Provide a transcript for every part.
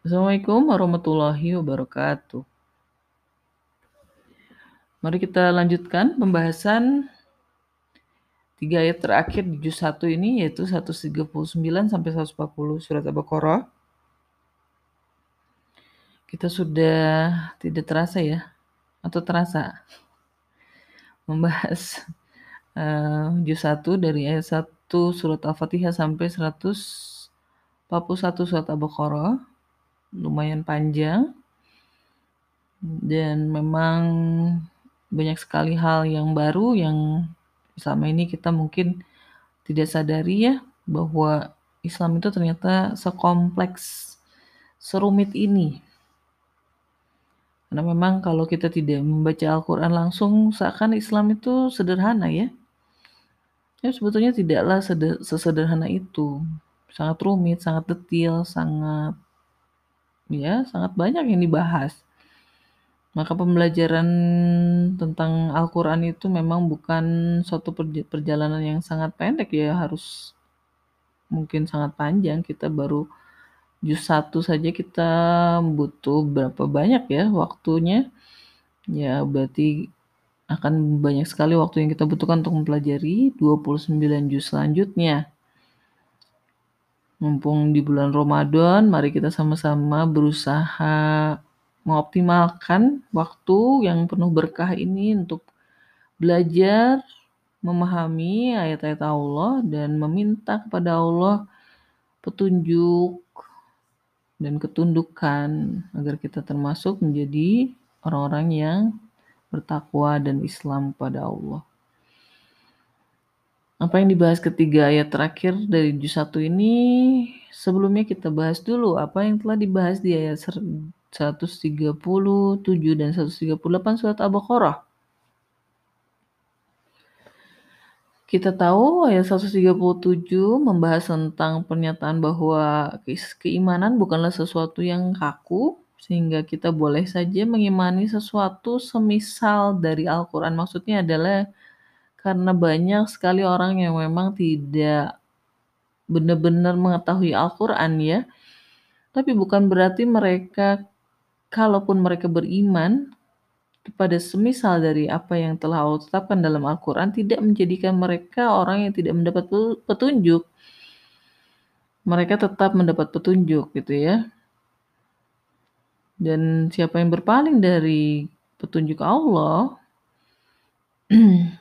Assalamualaikum warahmatullahi wabarakatuh. Mari kita lanjutkan pembahasan tiga ayat terakhir di juz 1 ini yaitu 139 sampai 140 surat Al-Baqarah. Kita sudah tidak terasa ya atau terasa membahas uh, juz 1 dari ayat 1 surat Al-Fatihah sampai 141 surat Al-Baqarah. Lumayan panjang dan memang banyak sekali hal yang baru yang selama ini kita mungkin tidak sadari ya bahwa Islam itu ternyata sekompleks, serumit ini. Karena memang kalau kita tidak membaca Al-Quran langsung, seakan Islam itu sederhana ya. Ya sebetulnya tidaklah sesederhana itu. Sangat rumit, sangat detail, sangat ya sangat banyak yang dibahas. Maka pembelajaran tentang Al-Quran itu memang bukan suatu perjalanan yang sangat pendek ya, harus mungkin sangat panjang. Kita baru juz satu saja kita butuh berapa banyak ya waktunya. Ya berarti akan banyak sekali waktu yang kita butuhkan untuk mempelajari 29 juz selanjutnya. Mumpung di bulan Ramadan, mari kita sama-sama berusaha mengoptimalkan waktu yang penuh berkah ini untuk belajar memahami ayat-ayat Allah dan meminta kepada Allah petunjuk dan ketundukan agar kita termasuk menjadi orang-orang yang bertakwa dan Islam pada Allah. Apa yang dibahas ketiga ayat terakhir dari juz 1 ini sebelumnya kita bahas dulu apa yang telah dibahas di ayat 137 dan 138 surat Al-Baqarah. Kita tahu ayat 137 membahas tentang pernyataan bahwa keimanan bukanlah sesuatu yang kaku, sehingga kita boleh saja mengimani sesuatu semisal dari Al-Quran. Maksudnya adalah karena banyak sekali orang yang memang tidak benar-benar mengetahui Al-Quran ya, tapi bukan berarti mereka kalaupun mereka beriman kepada semisal dari apa yang telah Allah tetapkan dalam Al-Quran tidak menjadikan mereka orang yang tidak mendapat petunjuk. Mereka tetap mendapat petunjuk gitu ya. Dan siapa yang berpaling dari petunjuk Allah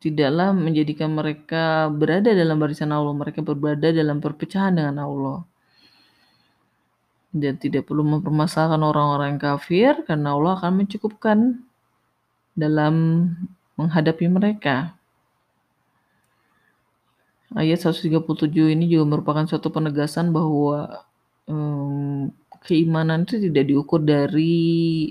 tidaklah menjadikan mereka berada dalam barisan Allah, mereka berada dalam perpecahan dengan Allah dan tidak perlu mempermasalahkan orang-orang kafir karena Allah akan mencukupkan dalam menghadapi mereka. Ayat 137 ini juga merupakan suatu penegasan bahwa um, keimanan itu tidak diukur dari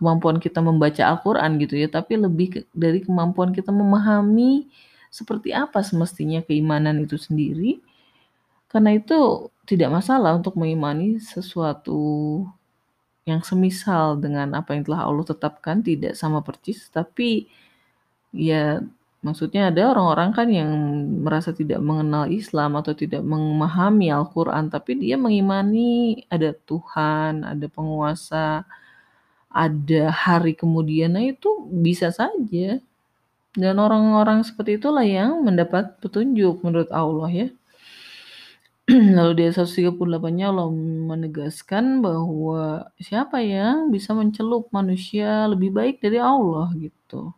kemampuan kita membaca Al-Quran gitu ya, tapi lebih dari kemampuan kita memahami seperti apa semestinya keimanan itu sendiri. Karena itu tidak masalah untuk mengimani sesuatu yang semisal dengan apa yang telah Allah tetapkan tidak sama persis tapi ya maksudnya ada orang-orang kan yang merasa tidak mengenal Islam atau tidak memahami Al-Qur'an tapi dia mengimani ada Tuhan, ada penguasa, ada hari kemudian nah itu bisa saja. Dan orang-orang seperti itulah yang mendapat petunjuk menurut Allah ya. Lalu di ayat 138-nya Allah menegaskan bahwa siapa yang bisa mencelup manusia lebih baik dari Allah gitu.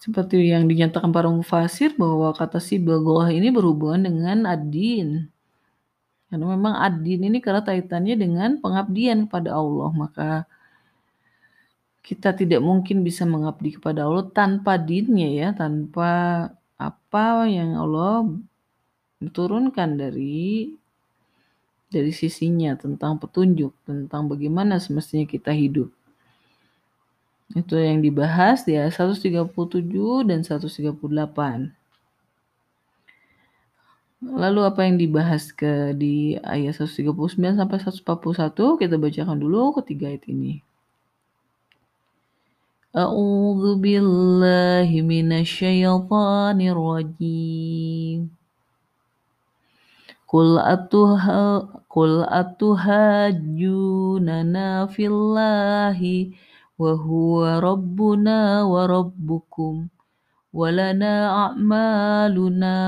Seperti yang dinyatakan para mufasir bahwa kata si sibagah ini berhubungan dengan adin. Karena memang adin ini karena kaitannya dengan pengabdian kepada Allah, maka kita tidak mungkin bisa mengabdi kepada Allah tanpa dinnya ya, tanpa apa yang Allah diturunkan dari dari sisinya tentang petunjuk tentang bagaimana semestinya kita hidup. Itu yang dibahas di ayat 137 dan 138. Lalu apa yang dibahas ke di ayat 139 sampai 141 kita bacakan dulu ketiga ayat ini. A'udzu billahi minasyaitonir rajim. Qul atuha qul atuhajjunana fillahi wa huwa rabbuna wa rabbukum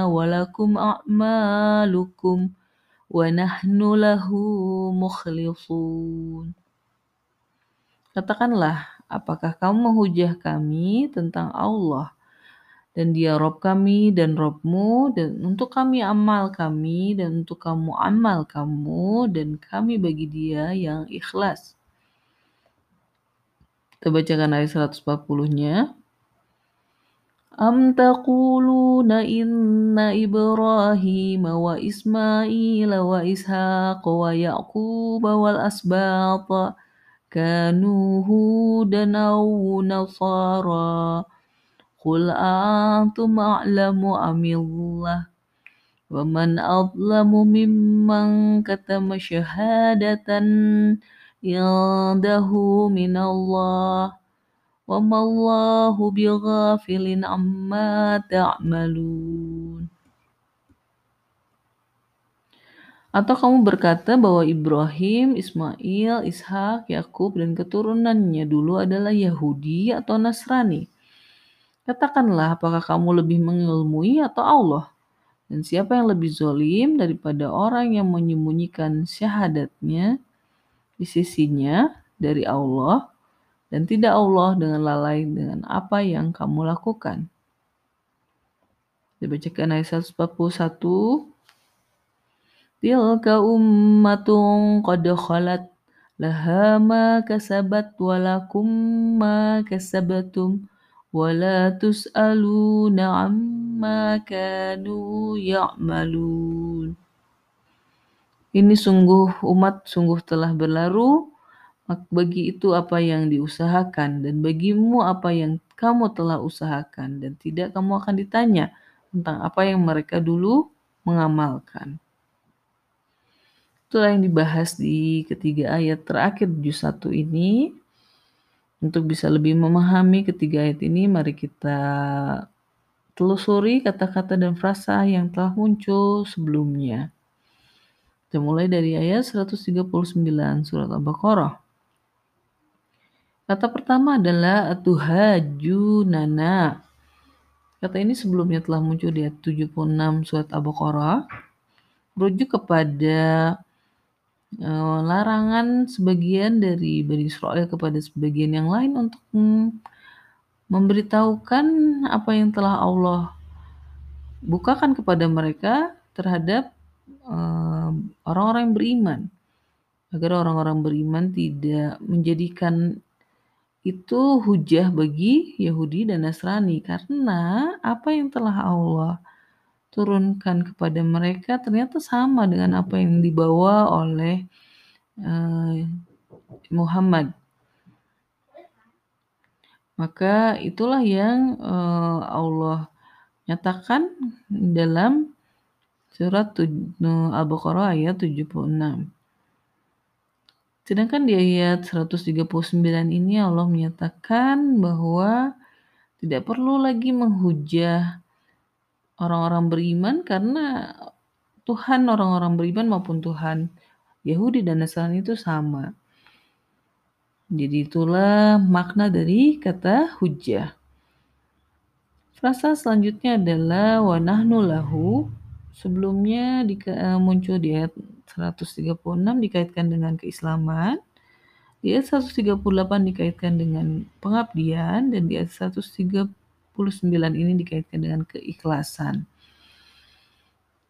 wa lakum a'malukum wa nahnu lahu mukhlisun. Katakanlah, apakah kamu menghujah kami tentang Allah dan dia Rob kami dan Robmu dan untuk kami amal kami dan untuk kamu amal kamu dan kami bagi dia yang ikhlas. Kita bacakan ayat 140-nya. Ibrahim wa Ismail wa Ishaq wa Yaqub wal asbata kanu hudan aw nasara. Qul antum a'lamu amillah wa man adlamu mimman katama syahadatan indahu minallah wa bighafilin amma ta'malun Atau kamu berkata bahwa Ibrahim, Ismail, Ishak, Yakub dan keturunannya dulu adalah Yahudi atau Nasrani. Katakanlah apakah kamu lebih mengilmui atau Allah? Dan siapa yang lebih zolim daripada orang yang menyembunyikan syahadatnya di sisinya dari Allah dan tidak Allah dengan lalai dengan apa yang kamu lakukan. Dibacakan ayat 141. Tilka ummatun qad khalat laha ma kasabat wa lakum ma kasabtum wa la tus'aluna amma kanu ya'malun. Ini sungguh umat sungguh telah berlalu bagi itu apa yang diusahakan dan bagimu apa yang kamu telah usahakan dan tidak kamu akan ditanya tentang apa yang mereka dulu mengamalkan. Itulah yang dibahas di ketiga ayat terakhir juz 1 ini. Untuk bisa lebih memahami ketiga ayat ini, mari kita telusuri kata-kata dan frasa yang telah muncul sebelumnya. Kita mulai dari ayat 139 surat Al-Baqarah. Kata pertama adalah atuhajunana. Kata ini sebelumnya telah muncul di ayat 76 surat Al-Baqarah. Merujuk kepada uh, larangan sebagian dari Bani Israel kepada sebagian yang lain untuk memberitahukan apa yang telah Allah bukakan kepada mereka terhadap orang-orang uh, orang -orang yang beriman agar orang-orang beriman tidak menjadikan itu hujah bagi Yahudi dan Nasrani karena apa yang telah Allah turunkan kepada mereka ternyata sama dengan apa yang dibawa oleh uh, Muhammad. Maka itulah yang uh, Allah nyatakan dalam surat Al-Baqarah ayat 76. Sedangkan di ayat 139 ini Allah menyatakan bahwa tidak perlu lagi menghujah orang-orang beriman karena Tuhan orang-orang beriman maupun Tuhan Yahudi dan Nasrani itu sama. Jadi itulah makna dari kata hujah. Frasa selanjutnya adalah wa nahnu lahu. Sebelumnya muncul di ayat 136 dikaitkan dengan keislaman, di ayat 138 dikaitkan dengan pengabdian, dan di ayat 139 ini dikaitkan dengan keikhlasan.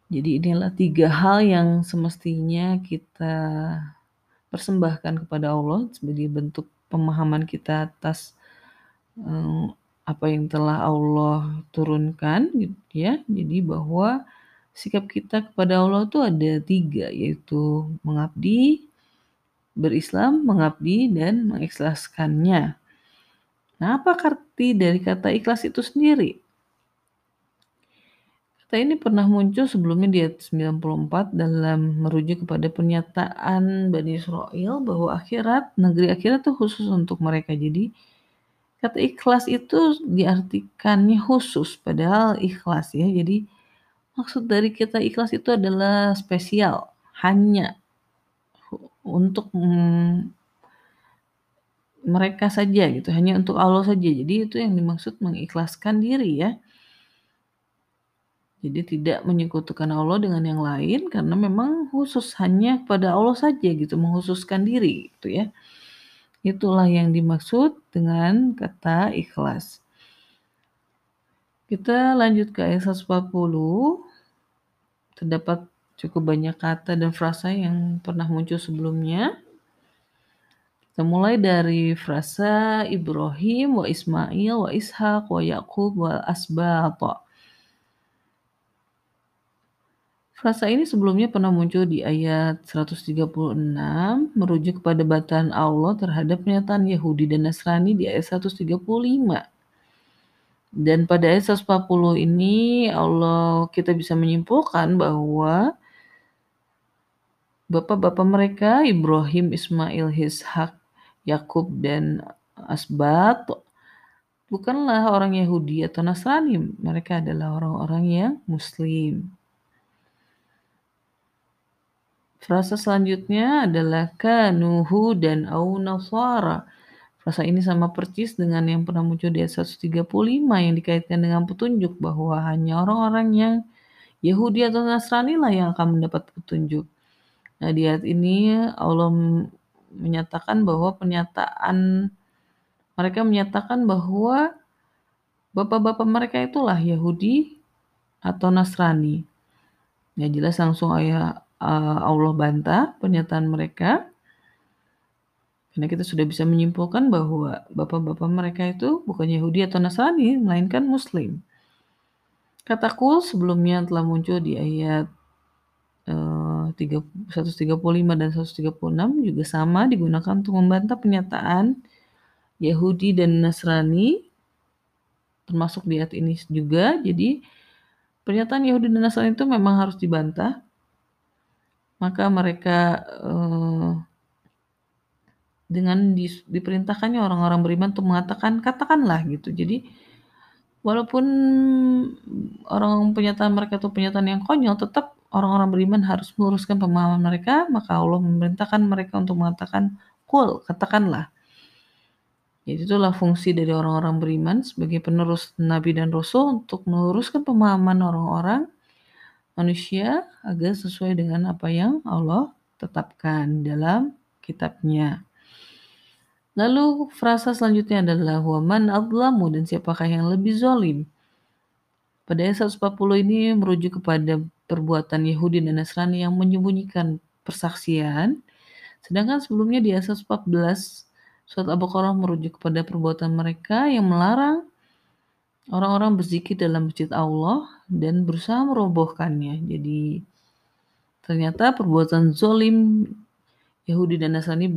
Jadi inilah tiga hal yang semestinya kita persembahkan kepada Allah sebagai bentuk pemahaman kita atas um, apa yang telah Allah turunkan gitu ya. Jadi bahwa sikap kita kepada Allah itu ada tiga, yaitu mengabdi, berislam, mengabdi, dan mengikhlaskannya. Nah, apa arti dari kata ikhlas itu sendiri? Kata ini pernah muncul sebelumnya di ayat 94 dalam merujuk kepada pernyataan Bani Israel bahwa akhirat, negeri akhirat itu khusus untuk mereka. Jadi, kata ikhlas itu diartikannya khusus, padahal ikhlas ya. Jadi, Maksud dari kita ikhlas itu adalah spesial, hanya untuk mm, mereka saja gitu, hanya untuk Allah saja. Jadi itu yang dimaksud mengikhlaskan diri ya. Jadi tidak menyekutukan Allah dengan yang lain karena memang khusus hanya pada Allah saja gitu, menghususkan diri gitu ya. Itulah yang dimaksud dengan kata ikhlas. Kita lanjut ke ayat 140 terdapat cukup banyak kata dan frasa yang pernah muncul sebelumnya. Kita mulai dari frasa Ibrahim wa Ismail wa Ishaq wa Yakub wa Asbat. Frasa ini sebelumnya pernah muncul di ayat 136 merujuk kepada bantahan Allah terhadap pernyataan Yahudi dan Nasrani di ayat 135. Dan pada ayat 140 ini Allah kita bisa menyimpulkan bahwa bapak-bapak mereka Ibrahim, Ismail, Ishak, Yakub dan Asbat bukanlah orang Yahudi atau Nasrani, mereka adalah orang-orang yang muslim. Frasa selanjutnya adalah kanuhu dan au nasara. Frasa ini sama persis dengan yang pernah muncul di ayat 135 yang dikaitkan dengan petunjuk bahwa hanya orang-orang yang Yahudi atau Nasrani lah yang akan mendapat petunjuk. Nah, di ayat ini Allah menyatakan bahwa pernyataan mereka menyatakan bahwa bapak-bapak mereka itulah Yahudi atau Nasrani. Ya jelas langsung ayat uh, Allah bantah pernyataan mereka. Karena kita sudah bisa menyimpulkan bahwa bapak-bapak mereka itu bukan Yahudi atau Nasrani, melainkan Muslim. Kata kul sebelumnya telah muncul di ayat 135 dan 136 juga sama digunakan untuk membantah pernyataan Yahudi dan Nasrani termasuk di ayat ini juga. Jadi pernyataan Yahudi dan Nasrani itu memang harus dibantah. Maka mereka eh, dengan di, diperintahkannya orang-orang beriman untuk mengatakan katakanlah gitu. Jadi walaupun orang pernyataan mereka itu pernyataan yang konyol tetap orang-orang beriman harus meluruskan pemahaman mereka, maka Allah memerintahkan mereka untuk mengatakan kul, katakanlah. Jadi itulah fungsi dari orang-orang beriman sebagai penerus Nabi dan Rasul untuk meluruskan pemahaman orang-orang manusia agar sesuai dengan apa yang Allah tetapkan dalam kitabnya. Lalu frasa selanjutnya adalah waman adlamu dan siapakah yang lebih zolim. Pada ayat 140 ini merujuk kepada perbuatan Yahudi dan Nasrani yang menyembunyikan persaksian. Sedangkan sebelumnya di ayat 114 surat Al-Baqarah merujuk kepada perbuatan mereka yang melarang orang-orang berzikir dalam masjid Allah dan berusaha merobohkannya. Jadi ternyata perbuatan zolim Yahudi dan Nasrani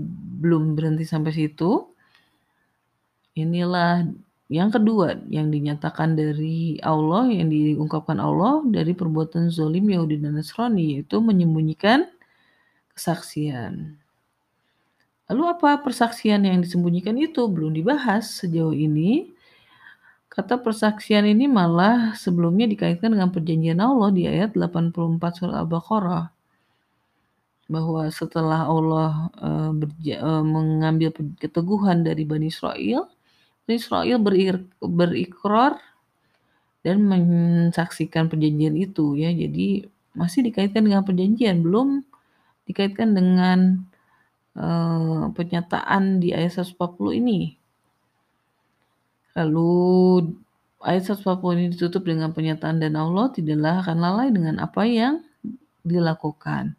belum berhenti sampai situ. Inilah yang kedua, yang dinyatakan dari Allah, yang diungkapkan Allah dari perbuatan zolim Yahudi dan Nasrani, yaitu menyembunyikan kesaksian. Lalu apa persaksian yang disembunyikan itu? Belum dibahas sejauh ini. Kata persaksian ini malah sebelumnya dikaitkan dengan perjanjian Allah di ayat 84 surah Al-Baqarah. Bahwa setelah Allah uh, uh, mengambil keteguhan dari Bani Israel, Israel berik berikrar dan mensaksikan perjanjian itu ya. Jadi masih dikaitkan dengan perjanjian, belum dikaitkan dengan uh, pernyataan di ayat 140 ini. Lalu ayat 140 ini ditutup dengan pernyataan dan Allah tidaklah akan lalai dengan apa yang dilakukan.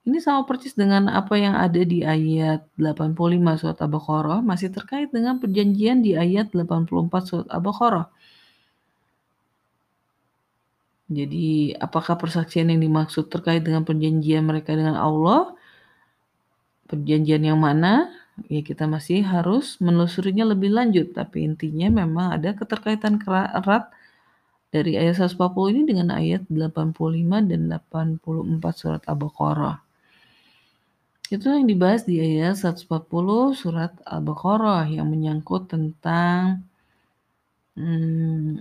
Ini sama persis dengan apa yang ada di ayat 85 surat Al-Baqarah, masih terkait dengan perjanjian di ayat 84 surat Al-Baqarah. Jadi, apakah persaksian yang dimaksud terkait dengan perjanjian mereka dengan Allah? Perjanjian yang mana? Ya, kita masih harus menelusurinya lebih lanjut, tapi intinya memang ada keterkaitan erat dari ayat 140 ini dengan ayat 85 dan 84 surat Al-Baqarah. Itu yang dibahas di ayat 140 surat Al-Baqarah yang menyangkut tentang hmm,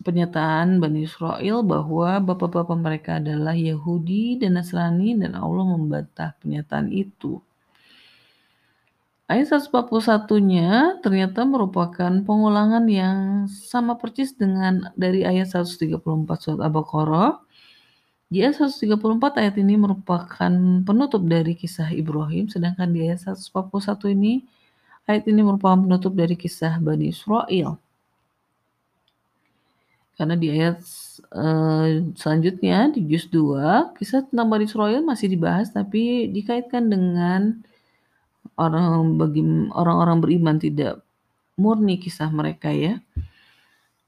pernyataan Bani Israel bahwa bapak-bapak mereka adalah Yahudi dan Nasrani dan Allah membantah pernyataan itu. Ayat 141-nya ternyata merupakan pengulangan yang sama persis dengan dari ayat 134 surat Al-Baqarah. Di ayat 134 ayat ini merupakan penutup dari kisah Ibrahim, sedangkan di ayat 141 ini ayat ini merupakan penutup dari kisah Bani Israel. Karena di ayat uh, selanjutnya di juz 2, kisah tentang Bani Israel masih dibahas tapi dikaitkan dengan orang bagi orang-orang beriman tidak murni kisah mereka ya.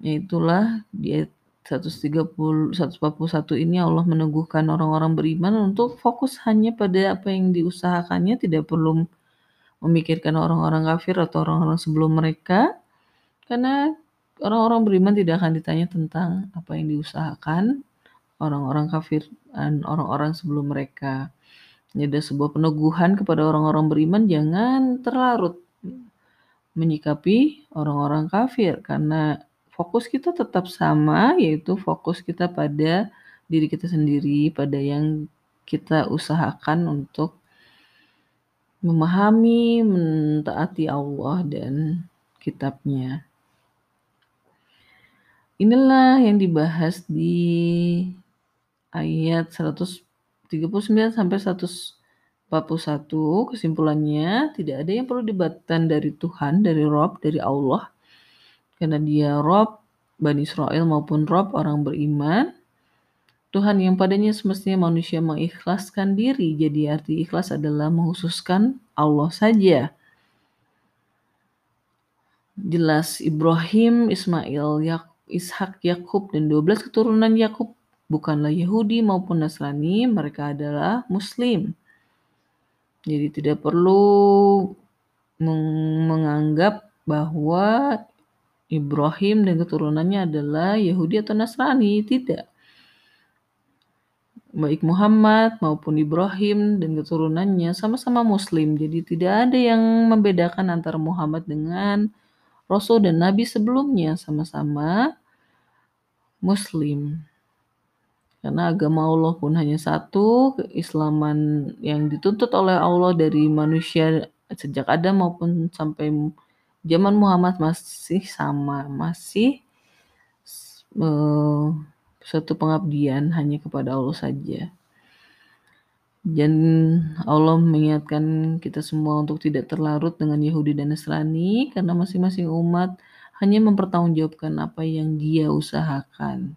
Yaitulah di ayat 130 141 ini Allah meneguhkan orang-orang beriman untuk fokus hanya pada apa yang diusahakannya tidak perlu memikirkan orang-orang kafir atau orang-orang sebelum mereka karena orang-orang beriman tidak akan ditanya tentang apa yang diusahakan orang-orang kafir dan orang-orang sebelum mereka. Ini ada sebuah peneguhan kepada orang-orang beriman jangan terlarut menyikapi orang-orang kafir karena fokus kita tetap sama yaitu fokus kita pada diri kita sendiri, pada yang kita usahakan untuk memahami, mentaati Allah dan kitabnya. Inilah yang dibahas di ayat 100 39 sampai 141 kesimpulannya tidak ada yang perlu dibatan dari Tuhan, dari Rob, dari Allah. Karena dia Rob Bani Israel maupun Rob orang beriman. Tuhan yang padanya semestinya manusia mengikhlaskan diri. Jadi arti ikhlas adalah menghususkan Allah saja. Jelas Ibrahim, Ismail, Ishak, Yakub dan 12 keturunan Yakub bukanlah Yahudi maupun Nasrani, mereka adalah Muslim. Jadi tidak perlu menganggap bahwa Ibrahim dan keturunannya adalah Yahudi atau Nasrani, tidak. Baik Muhammad maupun Ibrahim dan keturunannya sama-sama Muslim, jadi tidak ada yang membedakan antara Muhammad dengan Rasul dan Nabi sebelumnya, sama-sama Muslim. Karena agama Allah pun hanya satu, keislaman yang dituntut oleh Allah dari manusia sejak ada maupun sampai zaman Muhammad masih sama, masih uh, suatu pengabdian hanya kepada Allah saja. Dan Allah mengingatkan kita semua untuk tidak terlarut dengan Yahudi dan Nasrani karena masing-masing umat hanya mempertanggungjawabkan apa yang dia usahakan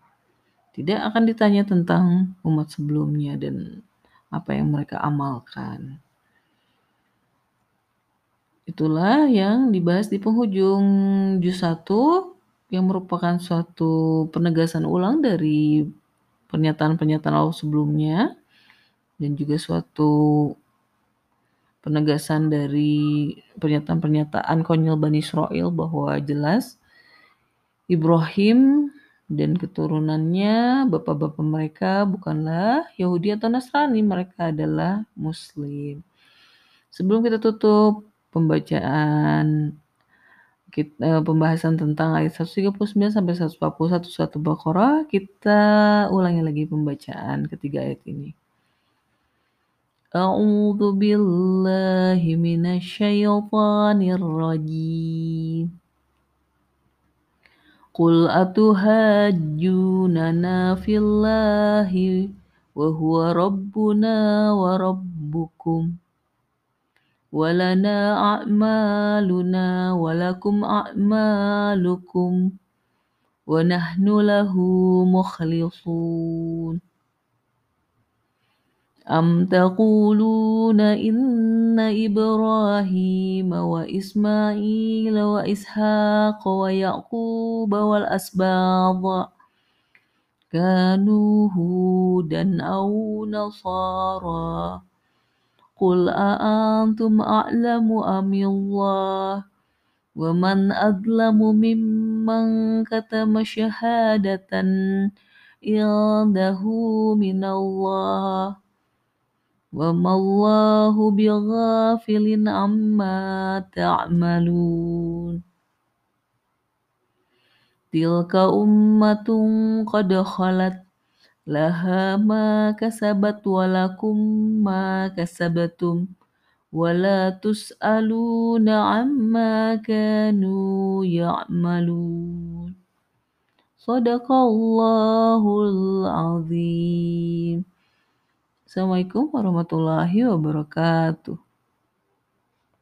tidak akan ditanya tentang umat sebelumnya dan apa yang mereka amalkan. Itulah yang dibahas di penghujung juz 1 yang merupakan suatu penegasan ulang dari pernyataan-pernyataan Allah sebelumnya dan juga suatu penegasan dari pernyataan-pernyataan konyol Bani Israel bahwa jelas Ibrahim dan keturunannya bapak-bapak mereka bukanlah Yahudi atau Nasrani, mereka adalah Muslim. Sebelum kita tutup pembacaan kita, e, pembahasan tentang ayat 139 sampai 141 suatu Baqarah, kita ulangi lagi pembacaan ketiga ayat ini. A'udzu billahi minasyaitonir rajim. Qul atuhajjunana fillahi wa huwa rabbuna wa rabbukum ولنا أعمالنا ولكم أعمالكم ونحن له مخلصون. أم تقولون إن إبراهيم وإسماعيل وإسحاق ويعقوب والأسباط كانوا هودا أو نصارى قل أأنتم أعلم أم الله ومن أظلم ممن كتم شهادة عنده من الله وما الله بغافل عما تعملون tilka ummatun qad khalat laha ma kasabat wa lakum ma kasabtum wa la tus'aluna amma kanu ya'malun. Sadaqallahul azim. Assalamualaikum warahmatullahi wabarakatuh